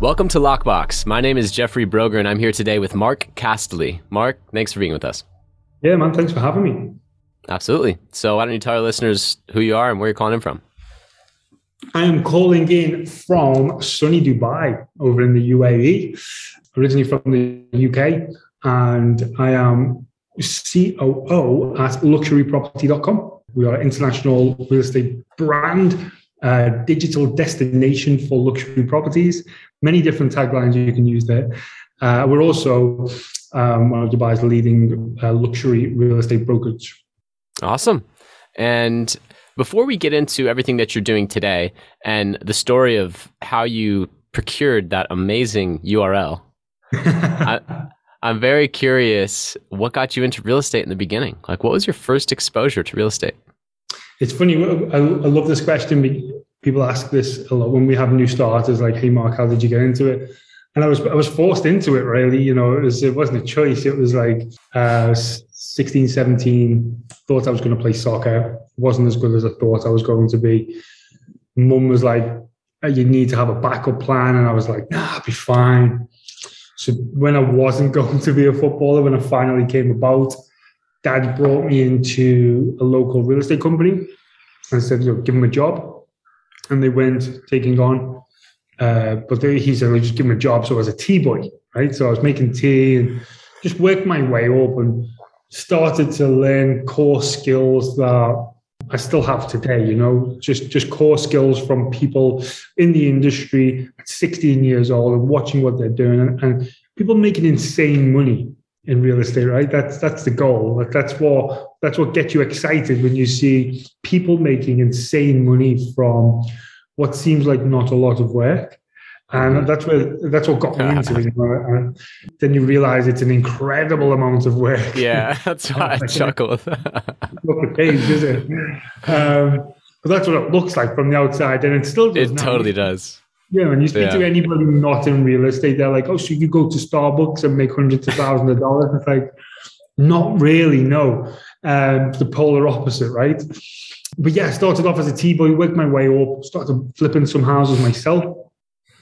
Welcome to Lockbox. My name is Jeffrey Broger, and I'm here today with Mark Castley. Mark, thanks for being with us. Yeah, man, thanks for having me. Absolutely. So, why don't you tell our listeners who you are and where you're calling in from? I am calling in from sunny Dubai over in the UAE, originally from the UK, and I am COO at luxuryproperty.com. We are an international real estate brand uh, digital destination for luxury properties. Many different taglines you can use there. Uh, we're also um, one of Dubai's leading uh, luxury real estate brokerage. Awesome. And before we get into everything that you're doing today and the story of how you procured that amazing URL, I, I'm very curious what got you into real estate in the beginning? Like, what was your first exposure to real estate? It's funny. I, I love this question. People ask this a lot when we have new starters. Like, "Hey, Mark, how did you get into it?" And I was I was forced into it. Really, you know, it was it wasn't a choice. It was like uh, 16, 17. Thought I was going to play soccer. wasn't as good as I thought I was going to be. Mum was like, "You need to have a backup plan," and I was like, "Nah, I'll be fine." So when I wasn't going to be a footballer, when I finally came about, dad brought me into a local real estate company and said, you know, give him a job. And they went taking on, uh, but they, he said, just give him a job. So I was a tea boy, right? So I was making tea and just worked my way up and started to learn core skills that I still have today, you know, just, just core skills from people in the industry at 16 years old and watching what they're doing and, and people making insane money in real estate, right? That's that's the goal. Like that's what that's what gets you excited when you see people making insane money from what seems like not a lot of work. And mm-hmm. that's where that's what got me into it. You know? And then you realize it's an incredible amount of work. Yeah, that's why I chuckle. Look at page, is it? Um, but that's what it looks like from the outside, and it still does. It totally does. Yeah, when you speak yeah. to anybody not in real estate, they're like, "Oh, so you go to Starbucks and make hundreds of thousands of dollars?" It's like, not really. No, um, the polar opposite, right? But yeah, I started off as a T-boy, worked my way up, started flipping some houses myself.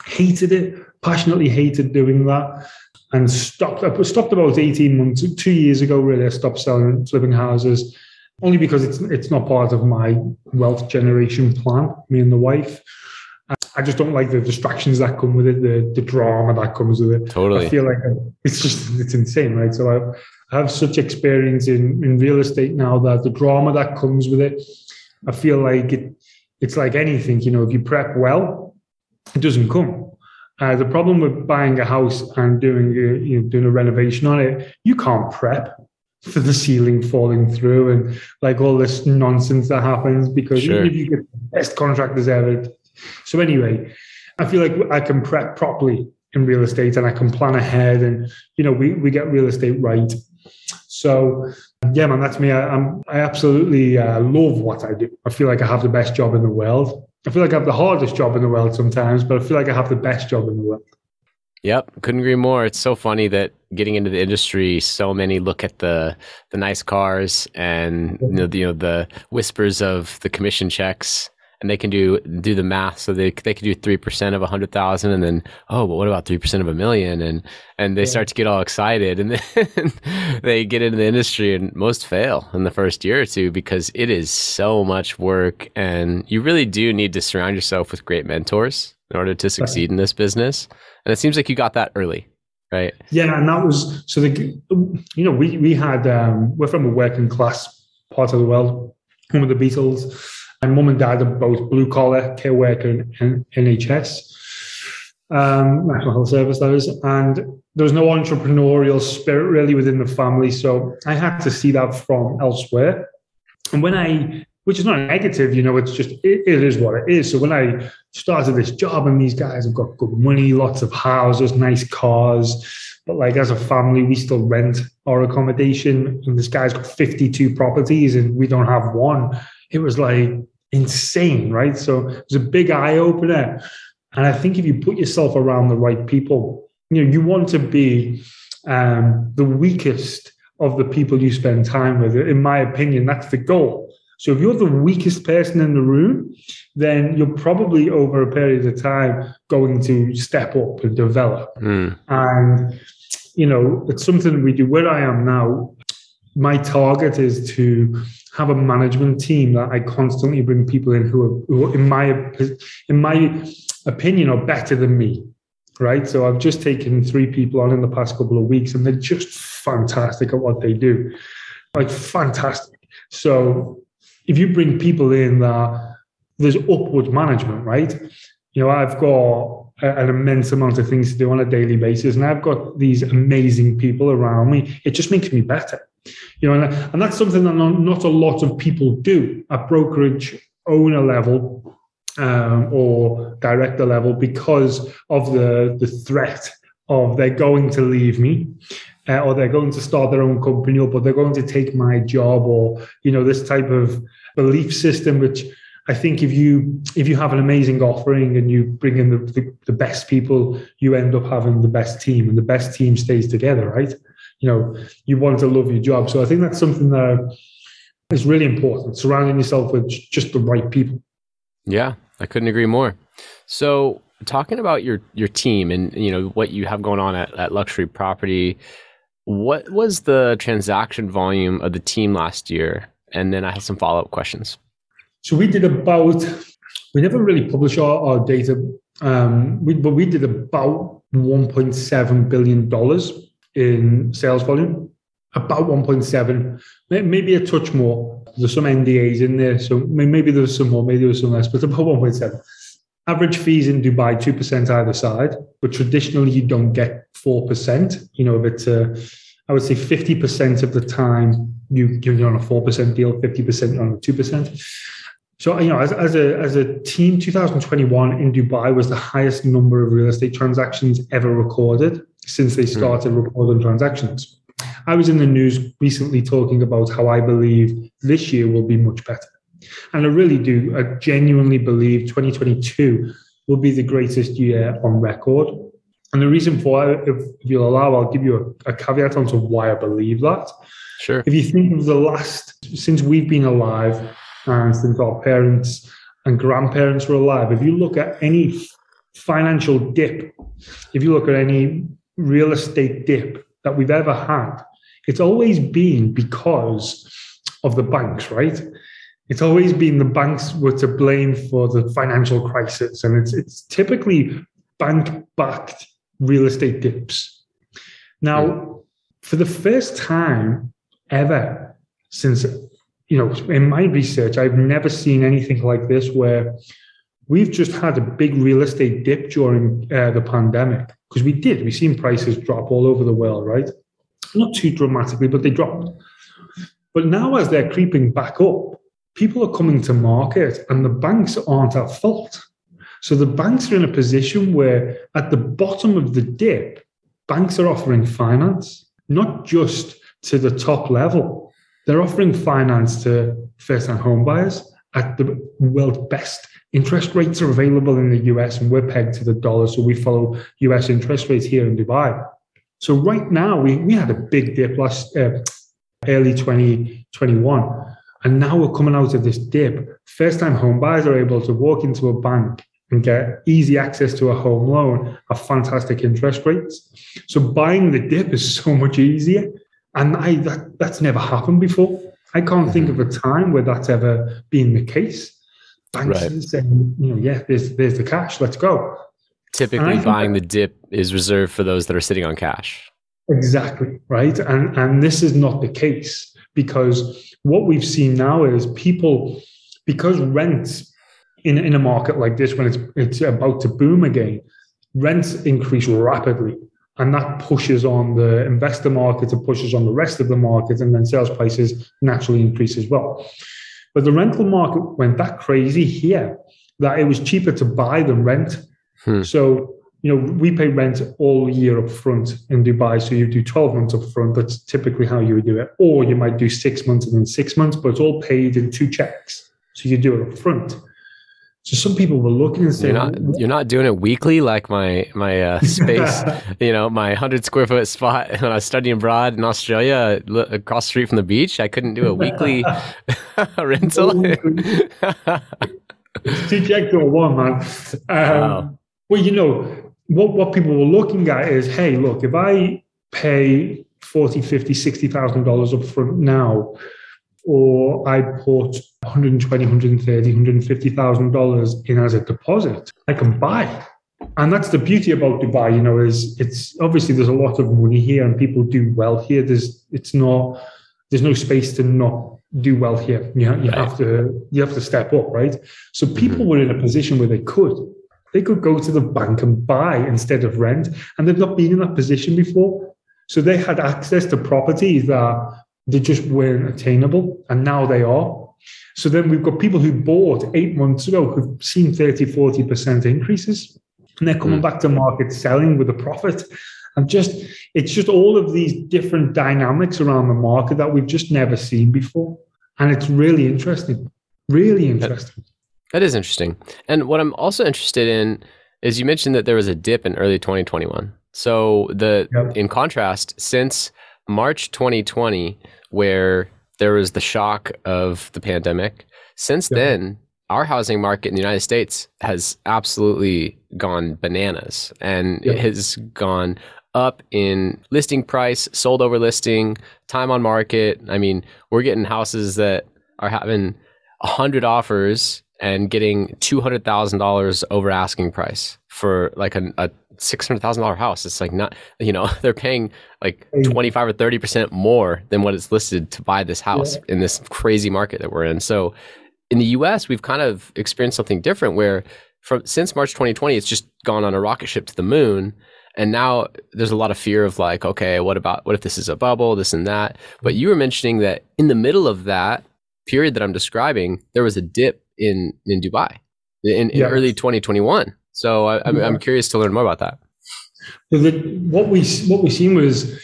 Hated it, passionately hated doing that, and stopped. I stopped about eighteen months, two years ago. Really, I stopped selling, flipping houses, only because it's it's not part of my wealth generation plan. Me and the wife. I just don't like the distractions that come with it, the the drama that comes with it. Totally. I feel like it's just it's insane, right? So I, I have such experience in in real estate now that the drama that comes with it, I feel like it it's like anything, you know, if you prep well, it doesn't come. Uh, the problem with buying a house and doing a, you know, doing a renovation on it, you can't prep for the ceiling falling through and like all this nonsense that happens because sure. even if you get the best contractors ever, so anyway, I feel like I can prep properly in real estate and I can plan ahead and you know we we get real estate right. So yeah, man, that's me. I, am I absolutely uh, love what I do. I feel like I have the best job in the world. I feel like I have the hardest job in the world sometimes, but I feel like I have the best job in the world. Yep, couldn't agree more. It's so funny that getting into the industry, so many look at the the nice cars and you know, the, you know the whispers of the commission checks, and they can do do the math. So they they can do three percent of a hundred thousand, and then oh, but what about three percent of a million? And and they yeah. start to get all excited, and then they get into the industry, and most fail in the first year or two because it is so much work, and you really do need to surround yourself with great mentors in order to succeed in this business. And it seems like you got that early, right? Yeah, and that was so the you know we we had um, we're from a working class part of the world, home of the Beatles, and mum and dad are both blue collar care worker in, NHS. Um, National Health Service, that is, and there was no entrepreneurial spirit really within the family. So I had to see that from elsewhere. And when I which is not negative, you know, it's just, it, it is what it is. So when I started this job and these guys have got good money, lots of houses, nice cars, but like as a family, we still rent our accommodation and this guy's got 52 properties and we don't have one. It was like insane, right? So it was a big eye opener. And I think if you put yourself around the right people, you know, you want to be um, the weakest of the people you spend time with. In my opinion, that's the goal so if you're the weakest person in the room, then you're probably over a period of time going to step up and develop. Mm. And you know, it's something we do. Where I am now, my target is to have a management team that I constantly bring people in who are, who in my in my opinion, are better than me. Right. So I've just taken three people on in the past couple of weeks, and they're just fantastic at what they do. Like fantastic. So if you bring people in that there's upward management, right? You know, I've got an immense amount of things to do on a daily basis, and I've got these amazing people around me. It just makes me better, you know, and, and that's something that not, not a lot of people do at brokerage owner level um, or director level because of the the threat of they're going to leave me uh, or they're going to start their own company up or they're going to take my job or you know this type of belief system which i think if you if you have an amazing offering and you bring in the, the, the best people you end up having the best team and the best team stays together right you know you want to love your job so i think that's something that is really important surrounding yourself with just the right people yeah i couldn't agree more so talking about your your team and you know what you have going on at, at luxury property what was the transaction volume of the team last year? And then I have some follow up questions. So we did about, we never really publish our, our data, um, we, but we did about $1.7 billion in sales volume, about 1.7, maybe a touch more. There's some NDAs in there, so maybe there's some more, maybe there's some less, but about 1.7. Average fees in Dubai, 2% either side, but traditionally you don't get 4%. You know, if it's a, I would say 50% of the time you, you're on a 4% deal, 50% on a 2%. So, you know, as, as, a, as a team, 2021 in Dubai was the highest number of real estate transactions ever recorded since they hmm. started mm. recording transactions. I was in the news recently talking about how I believe this year will be much better. And I really do. I genuinely believe 2022 will be the greatest year on record. And the reason for it, if, if you'll allow, I'll give you a, a caveat onto why I believe that. Sure. If you think of the last, since we've been alive and since our parents and grandparents were alive, if you look at any financial dip, if you look at any real estate dip that we've ever had, it's always been because of the banks, right? it's always been the banks were to blame for the financial crisis, and it's it's typically bank-backed real estate dips. Now, for the first time ever since you know in my research, I've never seen anything like this where we've just had a big real estate dip during uh, the pandemic because we did. We've seen prices drop all over the world, right? Not too dramatically, but they dropped. But now, as they're creeping back up, people are coming to market and the banks aren't at fault. So the banks are in a position where at the bottom of the dip, banks are offering finance, not just to the top level. They're offering finance to first-time home buyers at the world's best. Interest rates are available in the US and we're pegged to the dollar. So we follow US interest rates here in Dubai. So right now, we, we had a big dip last uh, early 2021. And now we're coming out of this dip. First time home buyers are able to walk into a bank and get easy access to a home loan at fantastic interest rates. So buying the dip is so much easier. And I that, that's never happened before. I can't think of a mm-hmm. time where that's ever been the case. Banks right. saying, you know, yeah, there's there's the cash, let's go. Typically buying the dip is reserved for those that are sitting on cash. Exactly. Right. And and this is not the case because what we've seen now is people because rents in, in a market like this when it's it's about to boom again, rents increase rapidly. And that pushes on the investor market, it pushes on the rest of the market, and then sales prices naturally increase as well. But the rental market went that crazy here that it was cheaper to buy than rent. Hmm. So you know, we pay rent all year up front in Dubai. So you do 12 months up front. That's typically how you would do it. Or you might do six months and then six months, but it's all paid in two checks. So you do it up front. So some people were looking and saying, "You're not, you're not doing it weekly, like my my uh, space, you know, my hundred square foot spot when I was studying abroad in Australia, across the street from the beach. I couldn't do a weekly rental. two checks or one, man. Um, wow. Well, you know, what, what people were looking at is, hey, look, if I pay 40, 50, 60,000 dollars up front now, or I put 120, 130, 150,000 dollars in as a deposit, I can buy. And that's the beauty about Dubai, you know, is it's obviously there's a lot of money here and people do well here. There's it's not there's no space to not do well here. You, you right. have to you have to step up, right? So people were in a position where they could. They could go to the bank and buy instead of rent, and they've not been in that position before. So they had access to properties that they just weren't attainable, and now they are. So then we've got people who bought eight months ago who've seen 30, 40% increases, and they're coming mm. back to market selling with a profit. And just, it's just all of these different dynamics around the market that we've just never seen before. And it's really interesting, really interesting. That is interesting. And what I'm also interested in is you mentioned that there was a dip in early 2021. So the yep. in contrast, since March 2020, where there was the shock of the pandemic, since yep. then our housing market in the United States has absolutely gone bananas and yep. it has gone up in listing price, sold over listing, time on market. I mean, we're getting houses that are having 100 offers and getting two hundred thousand dollars over asking price for like a, a six hundred thousand dollar house. It's like not you know they're paying like twenty five or thirty percent more than what it's listed to buy this house yeah. in this crazy market that we're in. So in the U.S., we've kind of experienced something different where from since March 2020, it's just gone on a rocket ship to the moon. And now there's a lot of fear of like, okay, what about what if this is a bubble, this and that? But mm-hmm. you were mentioning that in the middle of that period that I'm describing, there was a dip in in Dubai in, in early 2021. So I, am yeah. I'm curious to learn more about that. What we what we seen was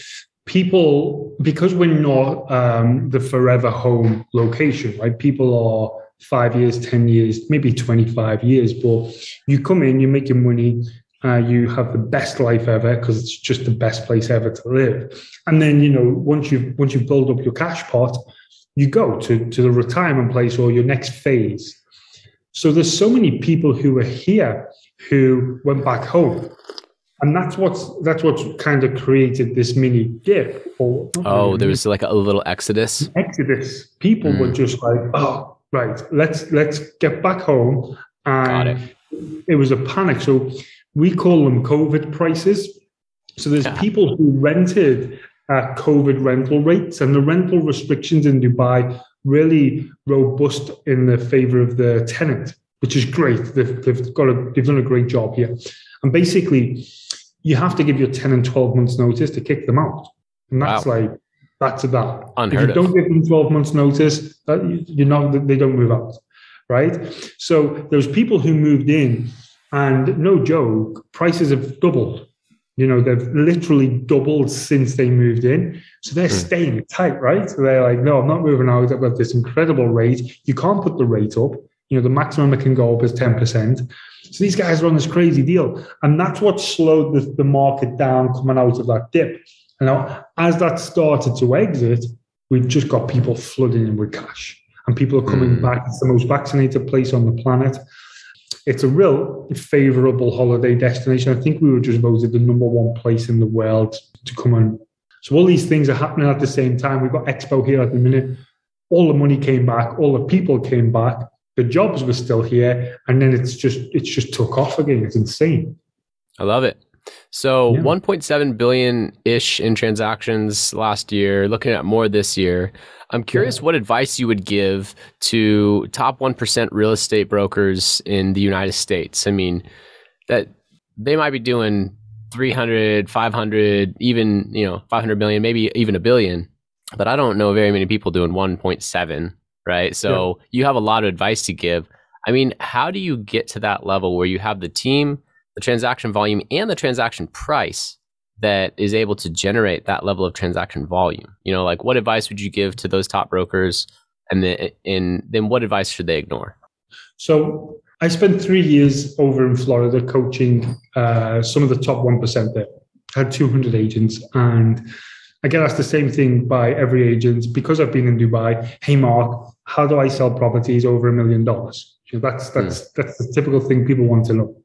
people because we're not um, the forever home location, right? People are five years, ten years, maybe 25 years, but you come in, you make your money. Uh, you have the best life ever because it's just the best place ever to live. And then you know once you once you build up your cash pot, you go to to the retirement place or your next phase so there's so many people who are here who went back home. And that's what's that's what's kind of created this mini dip. Or, oh, there was like a little exodus. Exodus. People mm. were just like, oh, right, let's let's get back home. And it. it. was a panic. So we call them COVID prices. So there's yeah. people who rented at COVID rental rates, and the rental restrictions in Dubai really robust in the favor of the tenant, which is great. They've, they've got a, they've done a great job here. And basically, you have to give your tenant 12 months notice to kick them out. And that's wow. like, that's that. Unheard if you don't give them 12 months notice, you're not, they don't move out. Right. So there's people who moved in and no joke, prices have doubled You know, they've literally doubled since they moved in. So they're mm. staying tight, right? So they're like, no, I'm not moving out. I've got this incredible rate. You can't put the rate up. You know, the maximum it can go up is 10%. So these guys are on this crazy deal. And that's what slowed the, the market down coming out of that dip. And now, as that started to exit, we've just got people flooding in with cash. And people are coming mm. back. It's the most vaccinated place on the planet it's a real favorable holiday destination. I think we were just voted the number one place in the world to come on. So all these things are happening at the same time. We've got Expo here at the minute. All the money came back, all the people came back, the jobs were still here, and then it's just it's just took off again. It's insane. I love it. So yeah. 1.7 billion ish in transactions last year, looking at more this year. I'm curious yeah. what advice you would give to top 1% real estate brokers in the United States. I mean, that they might be doing 300, 500, even, you know, 500 million, maybe even a billion, but I don't know very many people doing 1.7, right? So yeah. you have a lot of advice to give. I mean, how do you get to that level where you have the team, the transaction volume, and the transaction price that is able to generate that level of transaction volume? You know, like what advice would you give to those top brokers? And then, and then what advice should they ignore? So I spent three years over in Florida coaching uh, some of the top 1% there. I had 200 agents. And I get asked the same thing by every agent because I've been in Dubai. Hey, Mark, how do I sell properties over a million dollars? That's, that's, mm. that's the typical thing people want to know.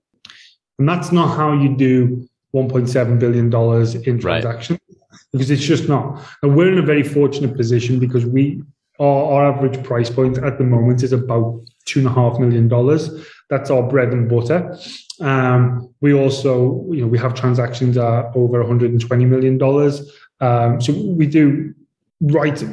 And that's not how you do 1.7 billion dollars in transactions right. because it's just not. And we're in a very fortunate position because we our, our average price point at the moment is about two and a half million dollars. That's our bread and butter. Um, we also, you know, we have transactions at over 120 million dollars. Um, so we do right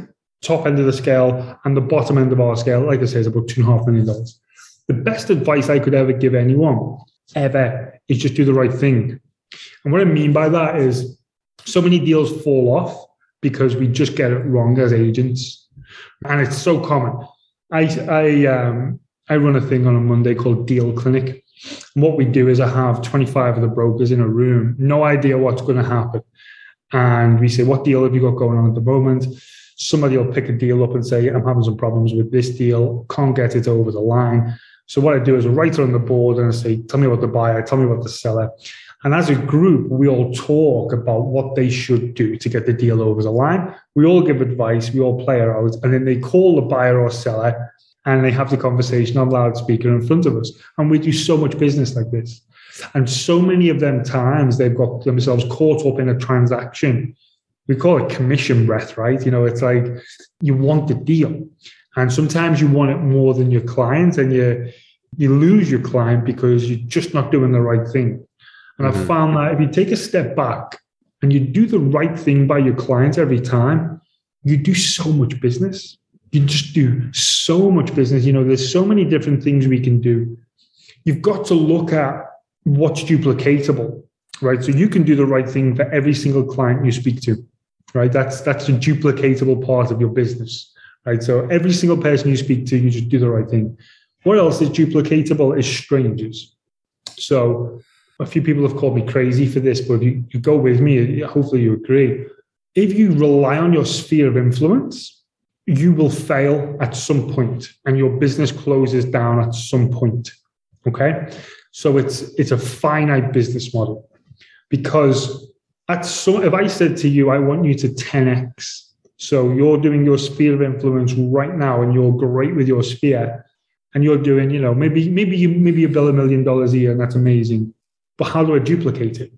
top end of the scale and the bottom end of our scale, like I say, is about two and a half million dollars. The best advice I could ever give anyone, ever, is just do the right thing. And what I mean by that is so many deals fall off because we just get it wrong as agents. And it's so common. I I um I run a thing on a Monday called Deal Clinic. And what we do is I have 25 of the brokers in a room, no idea what's going to happen. And we say, What deal have you got going on at the moment? Somebody will pick a deal up and say, I'm having some problems with this deal, can't get it over the line. So what I do is I write it on the board and I say, Tell me about the buyer, tell me about the seller. And as a group, we all talk about what they should do to get the deal over the line. We all give advice, we all play it out, and then they call the buyer or seller and they have the conversation on loudspeaker in front of us. And we do so much business like this. And so many of them times they've got themselves caught up in a transaction. We call it commission breath, right? You know, it's like you want the deal. And sometimes you want it more than your client, and you you lose your client because you're just not doing the right thing. And mm-hmm. I've found that if you take a step back and you do the right thing by your clients every time, you do so much business. You just do so much business. You know, there's so many different things we can do. You've got to look at what's duplicatable, right? So you can do the right thing for every single client you speak to, right? That's that's a duplicatable part of your business, right? So every single person you speak to, you just do the right thing. What else is duplicatable is strangers. So a few people have called me crazy for this, but you, you go with me, hopefully you agree. If you rely on your sphere of influence, you will fail at some point and your business closes down at some point. Okay. So it's it's a finite business model because at so if I said to you, I want you to 10x. So you're doing your sphere of influence right now and you're great with your sphere and you're doing, you know, maybe maybe you maybe you bill a million dollars a year and that's amazing. But how do I duplicate it?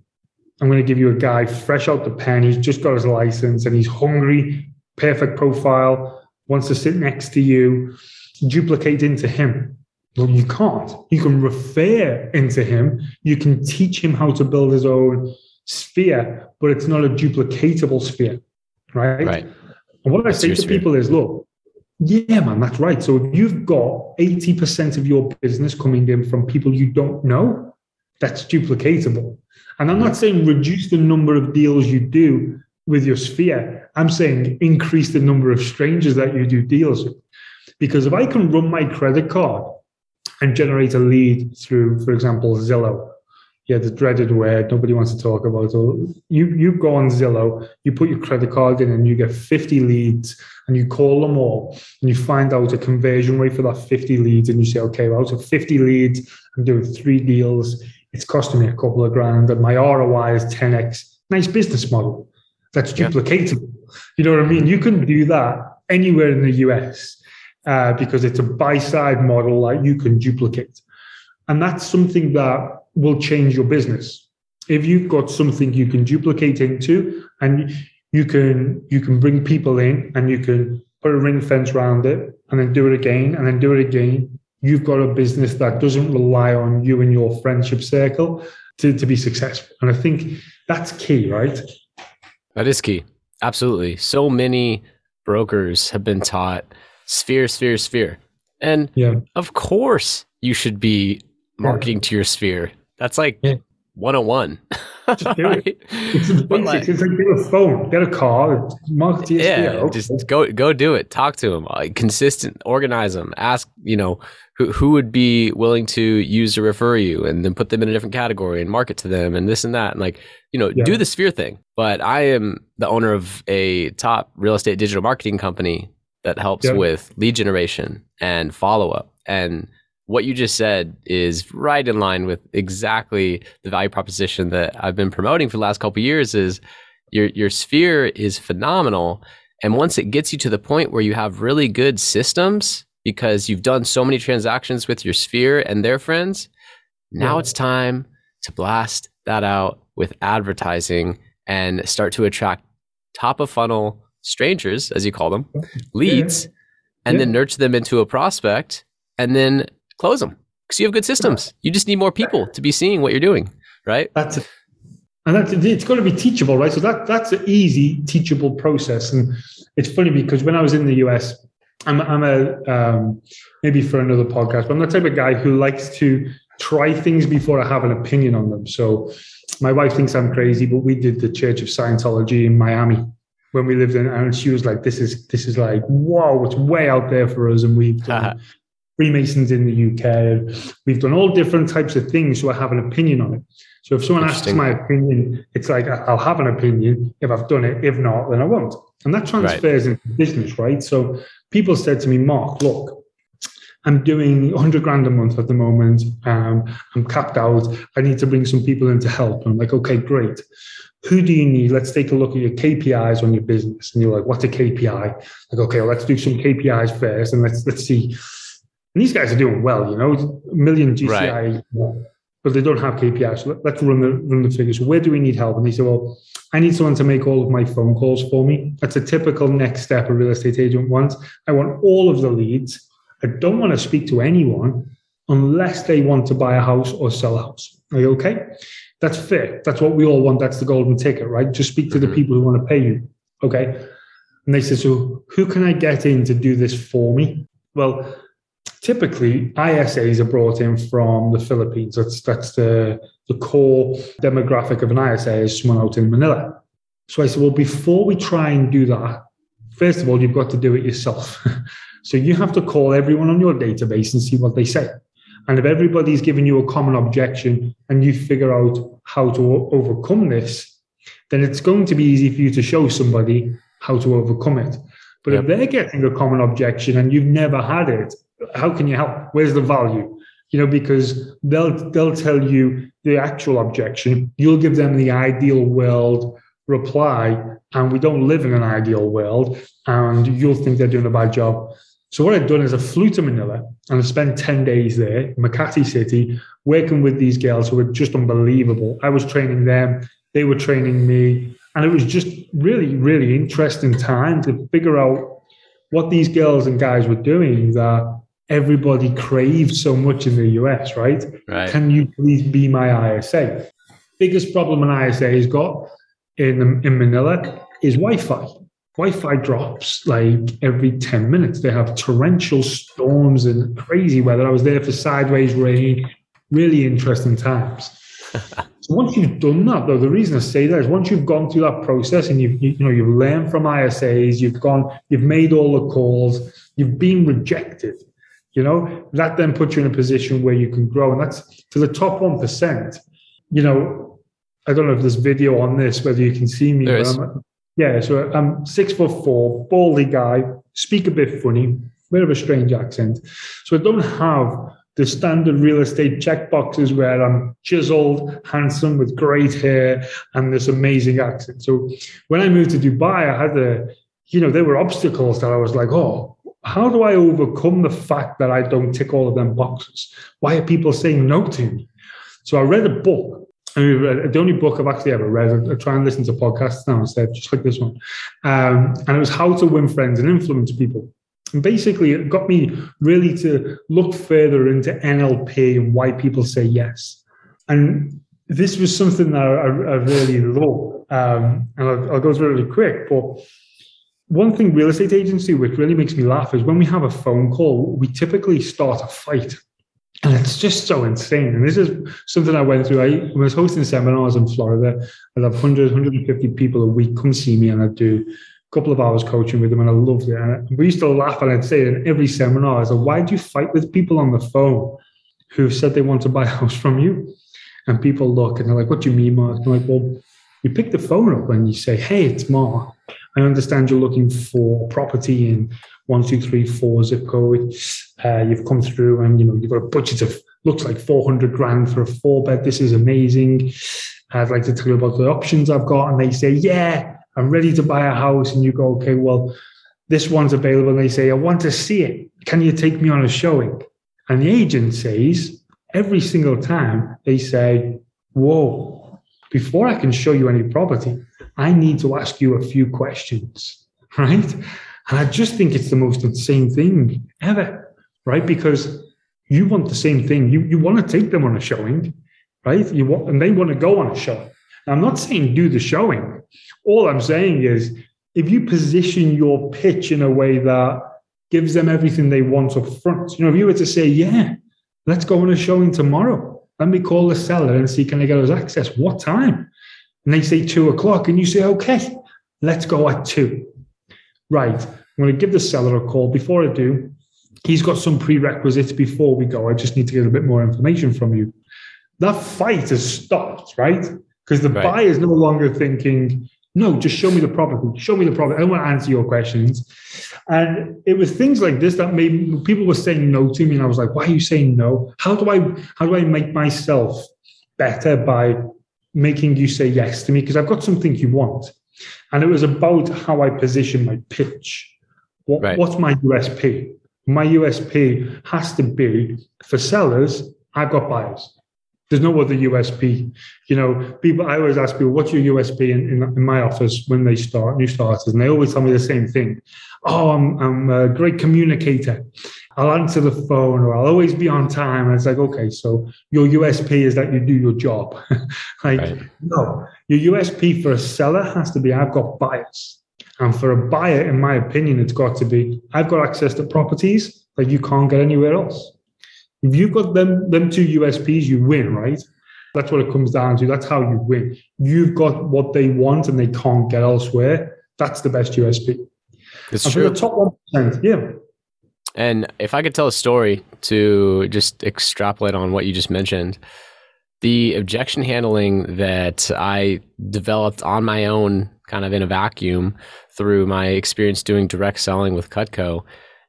I'm going to give you a guy fresh out the pen. He's just got his license and he's hungry, perfect profile, wants to sit next to you. Duplicate into him. Well, you can't. You can refer into him. You can teach him how to build his own sphere, but it's not a duplicatable sphere, right? Right. And what that's I say to people is, look, yeah, man, that's right. So if you've got 80% of your business coming in from people you don't know, that's duplicatable. And I'm not saying reduce the number of deals you do with your sphere. I'm saying increase the number of strangers that you do deals with. Because if I can run my credit card and generate a lead through, for example, Zillow, yeah, the dreaded word nobody wants to talk about. So you you go on Zillow, you put your credit card in, and you get 50 leads, and you call them all, and you find out a conversion rate for that 50 leads, and you say, okay, well, out of 50 leads, I'm doing three deals. It's costing me a couple of grand, and my ROI is 10x. Nice business model. That's duplicatable. Yeah. You know what I mean? You can do that anywhere in the US uh, because it's a buy side model that you can duplicate. And that's something that will change your business. If you've got something you can duplicate into and you can you can bring people in and you can put a ring fence around it and then do it again and then do it again, you've got a business that doesn't rely on you and your friendship circle to, to be successful. And I think that's key, right? That is key. Absolutely. So many brokers have been taught sphere, sphere, sphere. And yeah. of course you should be marketing to your sphere. That's like yeah. 101. Just do it. It's the basics. Like, it's like get a phone, get a car, market to yeah. Just go go do it. Talk to them. Like, consistent, organize them. Ask, you know, who, who would be willing to use to refer you and then put them in a different category and market to them and this and that. And like, you know, yeah. do the sphere thing. But I am the owner of a top real estate digital marketing company that helps yeah. with lead generation and follow up. And what you just said is right in line with exactly the value proposition that I've been promoting for the last couple years is your your sphere is phenomenal. And once it gets you to the point where you have really good systems because you've done so many transactions with your sphere and their friends, now yeah. it's time to blast that out with advertising and start to attract top of funnel strangers, as you call them, leads, yeah. and yeah. then nurture them into a prospect and then close them because you have good systems. You just need more people to be seeing what you're doing, right? That's it. And that's it's got to be teachable, right? So that that's an easy teachable process. And it's funny because when I was in the US, I'm I'm a um, maybe for another podcast, but I'm the type of guy who likes to try things before I have an opinion on them. So my wife thinks I'm crazy, but we did the Church of Scientology in Miami when we lived in, and she was like, "This is this is like whoa, it's way out there for us." And we've done Freemasons in the UK. We've done all different types of things, so I have an opinion on it. So if someone asks my opinion, it's like I'll have an opinion if I've done it. If not, then I won't. And that transfers right. into business, right? So people said to me, Mark, look, I'm doing 100 grand a month at the moment. Um, I'm capped out. I need to bring some people in to help. And I'm like, okay, great. Who do you need? Let's take a look at your KPIs on your business. And you're like, what's a KPI? Like, okay, well, let's do some KPIs first, and let's let's see and these guys are doing well, you know, a million GCI, right. but they don't have KPIs. So let's run the run the figures. Where do we need help? And they say, well, I need someone to make all of my phone calls for me. That's a typical next step a real estate agent wants. I want all of the leads. I don't want to speak to anyone unless they want to buy a house or sell a house. Are you okay? That's fair. That's what we all want. That's the golden ticket, right? Just speak to the mm-hmm. people who want to pay you. Okay. And they said, so who can I get in to do this for me? Well, typically ISAs are brought in from the Philippines. That's that's the the core demographic of an ISA is someone out in Manila. So I said, well, before we try and do that, first of all, you've got to do it yourself. so you have to call everyone on your database and see what they say. And if everybody's giving you a common objection and you figure out how to overcome this, then it's going to be easy for you to show somebody how to overcome it. But yep. if they're getting a common objection and you've never had it, how can you help? Where's the value? You know, because they'll they'll tell you the actual objection. You'll give them the ideal world reply, and we don't live in an ideal world, and you'll think they're doing a bad job. So what I've done is I flew to Manila and I spent 10 days there, Makati City, working with these girls who were just unbelievable. I was training them, they were training me. And it was just really, really interesting time to figure out what these girls and guys were doing that everybody craves so much in the US, right? right? Can you please be my ISA? Biggest problem an ISA has got in in Manila is Wi-Fi. Wi-Fi drops like every 10 minutes. They have torrential storms and crazy weather. I was there for sideways rain, really interesting times. so once you've done that, though, the reason I say that is once you've gone through that process and you've you, you know you've learned from ISAs, you've gone, you've made all the calls, you've been rejected you know, that then puts you in a position where you can grow. And that's for the top 1%. you know, I don't know if there's video on this, whether you can see me. Yeah, so I'm six foot four, baldy guy, speak a bit funny, bit of a strange accent. So I don't have the standard real estate check boxes where I'm chiseled, handsome, with great hair and this amazing accent. So when I moved to Dubai, I had the, you know, there were obstacles that I was like, oh, how do I overcome the fact that I don't tick all of them boxes? Why are people saying no to me? So I read a book. And the only book I've actually ever read. I try and listen to podcasts now instead, just like this one. Um, and it was How to Win Friends and Influence People. And basically, it got me really to look further into NLP and why people say yes. And this was something that I, I really love. Um, and I'll, I'll, go through it really quick. But one thing real estate agency, which really makes me laugh, is when we have a phone call, we typically start a fight. And it's just so insane. And this is something I went through. I was hosting seminars in Florida. I'd have 100, 150 people a week come see me, and I'd do a couple of hours coaching with them and I loved it. And we used to laugh and I'd say in every seminar. I said, why do you fight with people on the phone who said they want to buy a house from you? And people look and they're like, what do you mean, Mark? I'm like, well, you pick the phone up and you say, hey, it's Mark. I understand you're looking for property in one, two, three, four zip code. Uh, you've come through and you know you've got a budget of looks like 400 grand for a four bed. This is amazing. I'd like to tell you about the options I've got. And they say, yeah, I'm ready to buy a house. And you go, okay, well, this one's available. And they say, I want to see it. Can you take me on a showing? And the agent says, every single time they say, whoa, before I can show you any property, I need to ask you a few questions, right? And I just think it's the most insane thing ever, right? Because you want the same thing. You, you want to take them on a showing, right? You want, and they want to go on a showing. I'm not saying do the showing. All I'm saying is if you position your pitch in a way that gives them everything they want up front, you know, if you were to say, yeah, let's go on a showing tomorrow. Let me call the seller and see can I get us access. What time? And they say two o'clock, and you say, okay, let's go at two. Right. I'm going to give the seller a call. Before I do, he's got some prerequisites before we go. I just need to get a bit more information from you. That fight has stopped, right? because the right. buyer is no longer thinking, no, just show me the property, show me the property. I want to answer your questions. And it was things like this that made people were saying no to me, and I was like, why are you saying no? How do I how do I make myself better by making you say yes to me? Because I've got something you want. And it was about how I position my pitch. What, right. What's my USP? My USP has to be for sellers, I've got buyers. There's no other USP. You know, people. I always ask people, "What's your USP?" In, in, in, my office when they start new starters, and they always tell me the same thing. Oh, I'm I'm a great communicator. I'll answer the phone, or I'll always be on time. And it's like, okay, so your USP is that you do your job. like, right. no, your USP for a seller has to be, I've got buyers, and for a buyer, in my opinion, it's got to be, I've got access to properties that you can't get anywhere else. If you've got them, them two USPs, you win, right? That's what it comes down to. That's how you win. You've got what they want and they can't get elsewhere. That's the best USP. It's and true. the top one percent, yeah. And if I could tell a story to just extrapolate on what you just mentioned, the objection handling that I developed on my own, kind of in a vacuum, through my experience doing direct selling with Cutco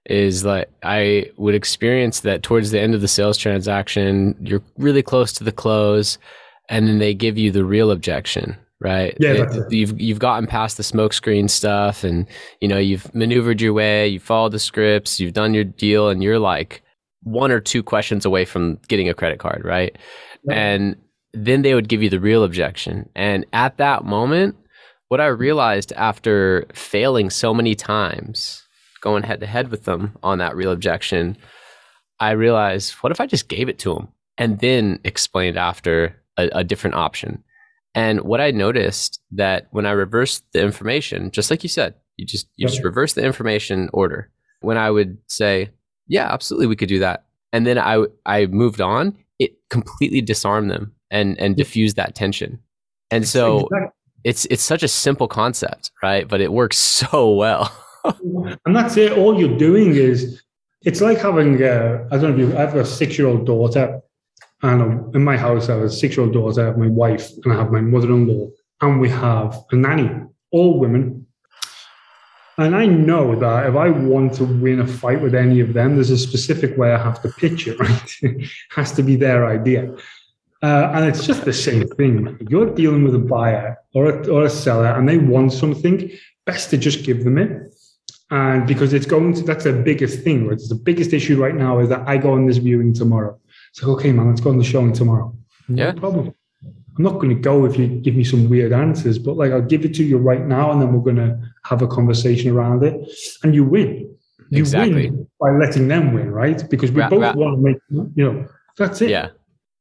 is that I would experience that towards the end of the sales transaction, you're really close to the close, and then they give you the real objection, right? Yeah, it, you've you've gotten past the smokescreen stuff, and you know you've maneuvered your way, you followed the scripts, you've done your deal, and you're like one or two questions away from getting a credit card, right? Yeah. And then they would give you the real objection, and at that moment, what I realized after failing so many times going head to head with them on that real objection, I realized, what if I just gave it to them and then explained after a, a different option? And what I noticed that when I reversed the information, just like you said, you just you just reverse the information order. When I would say, "Yeah, absolutely, we could do that," and then I I moved on, it completely disarmed them and and diffused that tension. And so it's it's such a simple concept, right? But it works so well. and that's it. All you're doing is it's like having a, I don't know if you I have a six year old daughter And in my house, I have a six year old daughter, I have my wife, and I have my mother in law, and we have a nanny, all women. And I know that if I want to win a fight with any of them, there's a specific way I have to pitch it, right? it has to be their idea. Uh, and it's just the same thing. You're dealing with a buyer or a, or a seller and they want something, best to just give them it. And because it's going to, that's the biggest thing, right? It's the biggest issue right now is that I go on this viewing tomorrow. It's like, okay, man, let's go on the showing tomorrow. Yeah. Problem. I'm not going to go if you give me some weird answers, but like I'll give it to you right now, and then we're going to have a conversation around it, and you win. You Exactly. win by letting them win, right? Because we Ra- both ra- want to make, you know, that's it. Yeah.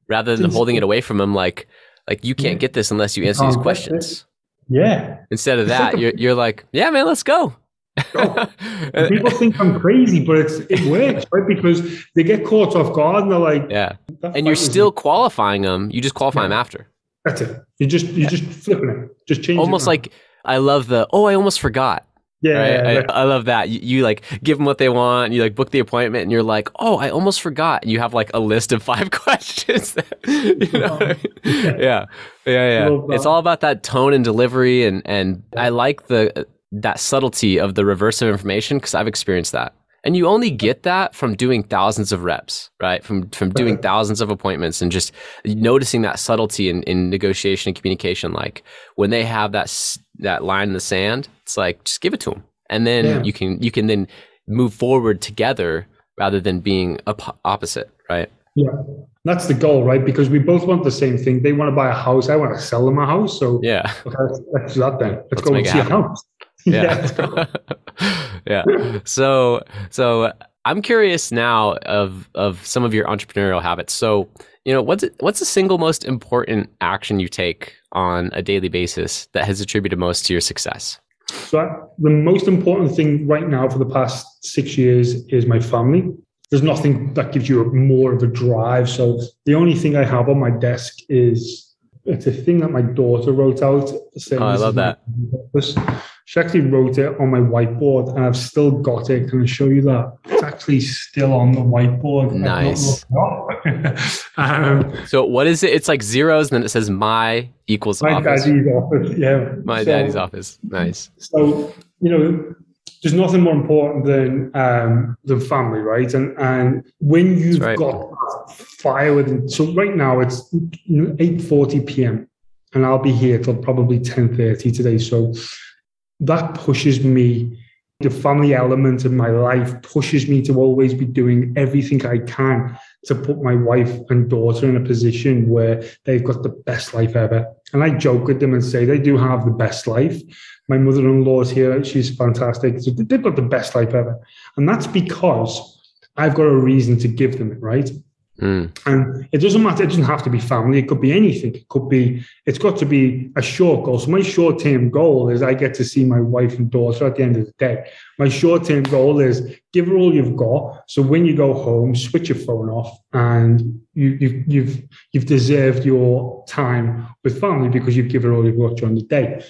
Rather than It's holding it away from them, like like you can't Yeah. get this unless you answer these questions. Yeah. Instead of that, you're you're like, yeah, man, let's go. People think I'm crazy, but it's, it works, right? Because they get caught off guard and they're like, yeah, and you're still qualifying them. You just qualify them after. That's it. You just you're just flipping it, just changing. Almost like I love the oh, I almost forgot. yeah, right? yeah, yeah. I, I love that. You, you like give them what they want. You like book the appointment, and you're like, oh, I almost forgot. And you have like a list of five questions. that- you know what I mean? yeah, yeah, yeah. It's all about that tone and delivery, and and I like the that subtlety of the reverse of information because I've experienced that. And you only get that from doing thousands of reps, right? From from doing thousands of appointments and just noticing that subtlety in, in negotiation and communication. Like when they have that that line in the sand, it's like just give it to them, and then Yeah. you can you can then move forward together rather than being op- opposite, right? Yeah, that's the goal, right? Because we both want the same thing. They want to buy a house. I want to sell them a house. So Yeah, okay, let's, do that then. Let's, Let's go and see a house. yeah. yeah. So so I'm curious now of of some of your entrepreneurial habits. So, you know, what's what's the single most important action you take on a daily basis that has attributed most to your success? So I, the most important thing right now for the past six years is my family. There's nothing that gives you more of a drive. So the only thing I have on my desk is it's a thing that my daughter wrote out. saying Oh, I love that. purpose. She actually wrote it on my whiteboard, and I've still got it. Can I show you that? It's actually still on the whiteboard. Nice. um, So what is it? It's like zeros, and then it says my equals my office. daddy's office. Yeah, my So- daddy's office. Nice. So you know, there's nothing more important than um, than family, right? And and when you've right. got fire within, so right now it's eight forty p.m. and I'll be here till probably ten thirty today. So that pushes me. The family element of my life pushes me to always be doing everything I can to put my wife and daughter in a position where they've got the best life ever. And I joke with them and say they do have the best life. My mother-in-law's here; she's fantastic. So they've got the best life ever, and that's because I've got a reason to give them it, right? Mm. And it doesn't matter, it doesn't have to be family, it could be anything. It could be, it's got to be a short goal. So my short-term goal is I get to see my wife and daughter at the end of the day. My short-term goal is give her all you've got. So when you go home, switch your phone off and you, you've you've you've deserved your time with family because you've given her all you've got during the day.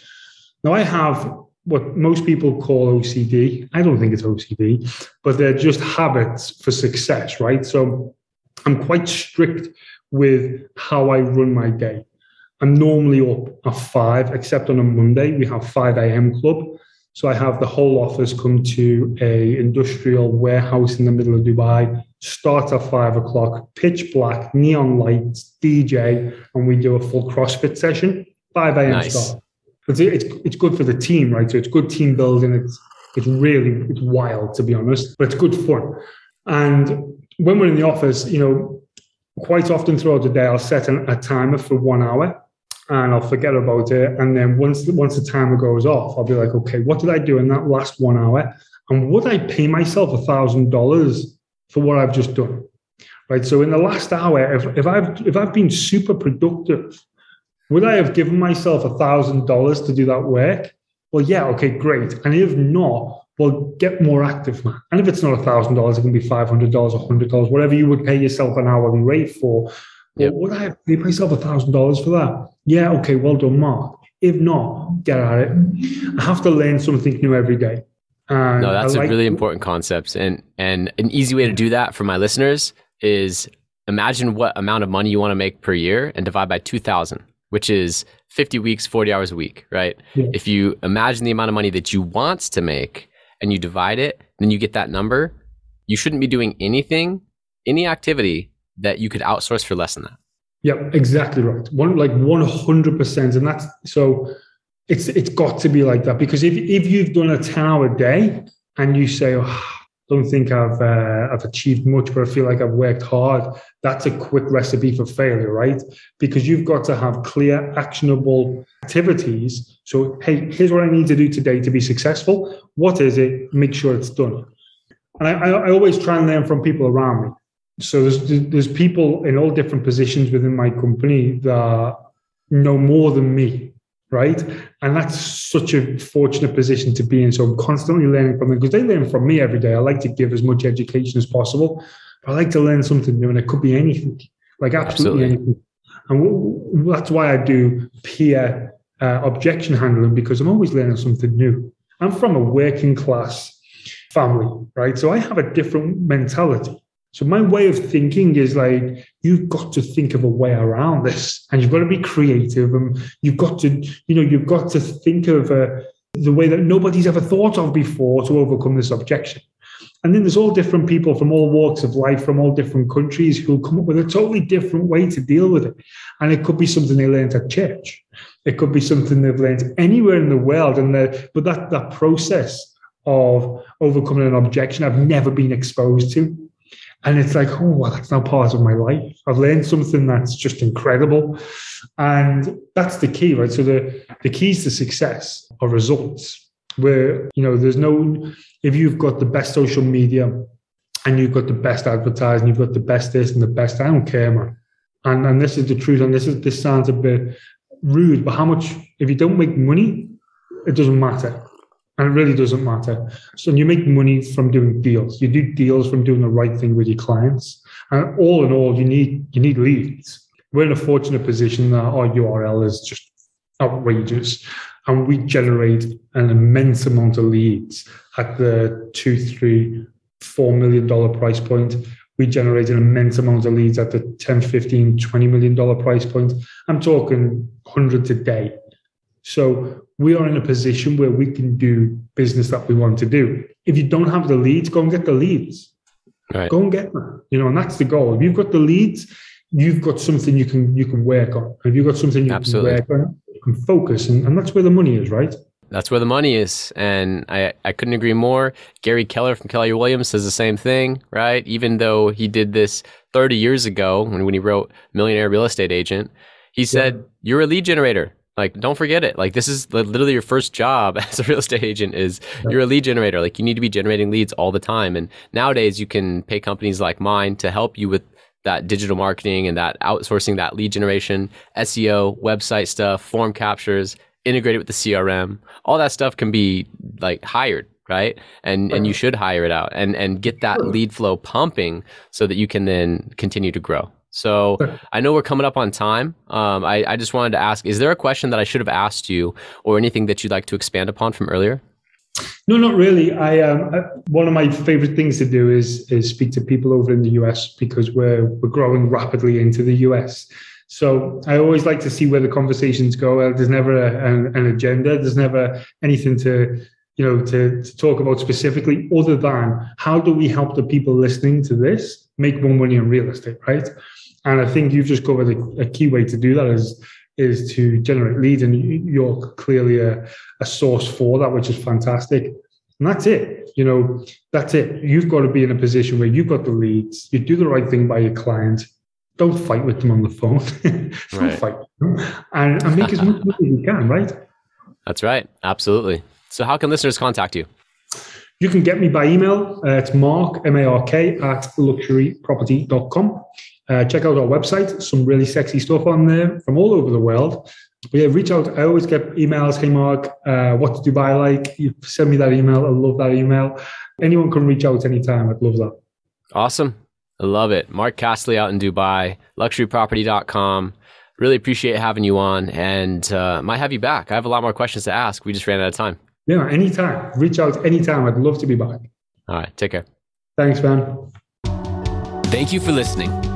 Now I have what most people call OCD. I don't think it's OCD, but they're just habits for success, right? So I'm quite strict with how I run my day. I'm normally up at five, except on a Monday. We have 5 a.m. club. So I have the whole office come to a industrial warehouse in the middle of Dubai, start at five o'clock, pitch black, neon lights, DJ, and we do a full CrossFit session, 5 a.m. Nice. start. It's, it's, it's good for the team, right? So it's good team building. It's, it's really, it's wild to be honest, but it's good fun. And when we're in the office, you know, quite often throughout the day, I'll set an, a timer for one hour and I'll forget about it. And then once the, once the timer goes off, I'll be like, okay, what did I do in that last one hour? And would I pay myself a thousand dollars for what I've just done? Right. So in the last hour, if, if I've if I've been super productive, would I have given myself a thousand dollars to do that work? Well, yeah, okay, great. And if not, well, get more active, man. And if it's not a thousand dollars, it can be five hundred dollars, a hundred dollars, whatever you would pay yourself an hourly rate for. Well, Yep. would I pay myself a thousand dollars for that? Yeah, okay, well done, Mark. If not, get at it. I have to learn something new every day. And No, that's I a like- really important concept, and and an easy way to do that for my listeners is imagine what amount of money you want to make per year and divide by 2000, which is 50 weeks, 40 hours a week, right? Yeah. If you imagine the amount of money that you want to make and you divide it, then you get that number. You shouldn't be doing anything, any activity that you could outsource for less than that. Yep, exactly right. One like 100%. And that's so it's it's got to be like that because if if you've done a 10 hour day and you say, oh, don't think I've uh, I've achieved much, but I feel like I've worked hard. That's a quick recipe for failure, right? Because you've got to have clear, actionable activities. So, hey, here's what I need to do today to be successful. What is it? Make sure it's done. And I, I always try and learn from people around me. So there's there's people in all different positions within my company that know more than me right? And that's such a fortunate position to be in. So I'm constantly learning from them because they learn from me every day. I like to give as much education as possible, but I like to learn something new, and it could be anything, like absolutely, absolutely. anything. And that's why I do peer uh, objection handling because I'm always learning something new. I'm from a working class family, right? So I have a different mentality. So my way of thinking is like you've got to think of a way around this, and you've got to be creative, and you've got to, you know, you've got to think of uh, the way that nobody's ever thought of before to overcome this objection. And then there's all different people from all walks of life, from all different countries, who'll come up with a totally different way to deal with it. And it could be something they learned at church. It could be something they've learned anywhere in the world. And but that that process of overcoming an objection I've never been exposed to and it's like, oh, well, that's now part of my life. I've learned something that's just incredible. And that's the key, right? So the, the keys to success are results where, you know, there's no, if you've got the best social media and you've got the best advertising, you've got the best this and the best, I don't care, man. And, and this is the truth. And this is, this sounds a bit rude, but how much, if you don't make money, it doesn't matter and it really doesn't matter. So you make money from doing deals. You do deals from doing the right thing with your clients. And all in all, you need you need leads. We're in a fortunate position that our URL is just outrageous. And we generate an immense amount of leads at the two, three, four million dollar price point. We generate an immense amount of leads at the 10, 15, 20 million dollar price point. I'm talking hundreds a day. So we are in a position where we can do business that we want to do. If you don't have the leads, go and get the leads. Right. Go and get them. You know, and that's the goal. If you've got the leads, you've got something you can you can work on. If you've got something you Absolutely. can work on, you can focus, and, and that's where the money is, right? That's where the money is. And I, I couldn't agree more. Gary Keller from Keller Williams says the same thing, right? Even though he did this 30 years ago when, when he wrote Millionaire Real Estate Agent, he said, yeah. You're a lead generator. Like, don't forget it. Like, this is literally your first job as a real estate agent is you're a lead generator. Like, you need to be generating leads all the time. And nowadays, you can pay companies like mine to help you with that digital marketing and that outsourcing that lead generation, SEO, website stuff, form captures, integrated with the CRM. All that stuff can be like hired, right? And and you should hire it out and and get that lead flow pumping so that you can then continue to grow. So I know we're coming up on time. Um, I, I just wanted to ask: Is there a question that I should have asked you, or anything that you'd like to expand upon from earlier? No, not really. I um, one of my favorite things to do is is speak to people over in the US because we're we're growing rapidly into the US. So I always like to see where the conversations go. There's never a, an, an agenda. There's never anything to you know to, to talk about specifically other than how do we help the people listening to this make more money in real estate, right? And I think you've just covered a, a key way to do that is is to generate leads, and you're clearly a, a source for that, which is fantastic. And that's it. You know, that's it. You've got to be in a position where you've got the leads, you do the right thing by your client. Don't fight with them on the phone. Don't right. fight. And, and make as much money as you can, right? That's right. Absolutely. So, how can listeners contact you? You can get me by email. Uh, it's mark, M A R K, at luxuryproperty.com. Uh, check out our website, some really sexy stuff on there from all over the world. But yeah, reach out. I always get emails. Hey, Mark, uh, what did Dubai like? You send me that email. I love that email. Anyone can reach out anytime. I'd love that. Awesome. I love it. Mark Castley out in Dubai, luxuryproperty.com. Really appreciate having you on and uh, might have you back. I have a lot more questions to ask. We just ran out of time. Yeah, anytime. Reach out anytime. I'd love to be back. All right. Take care. Thanks, man. Thank you for listening.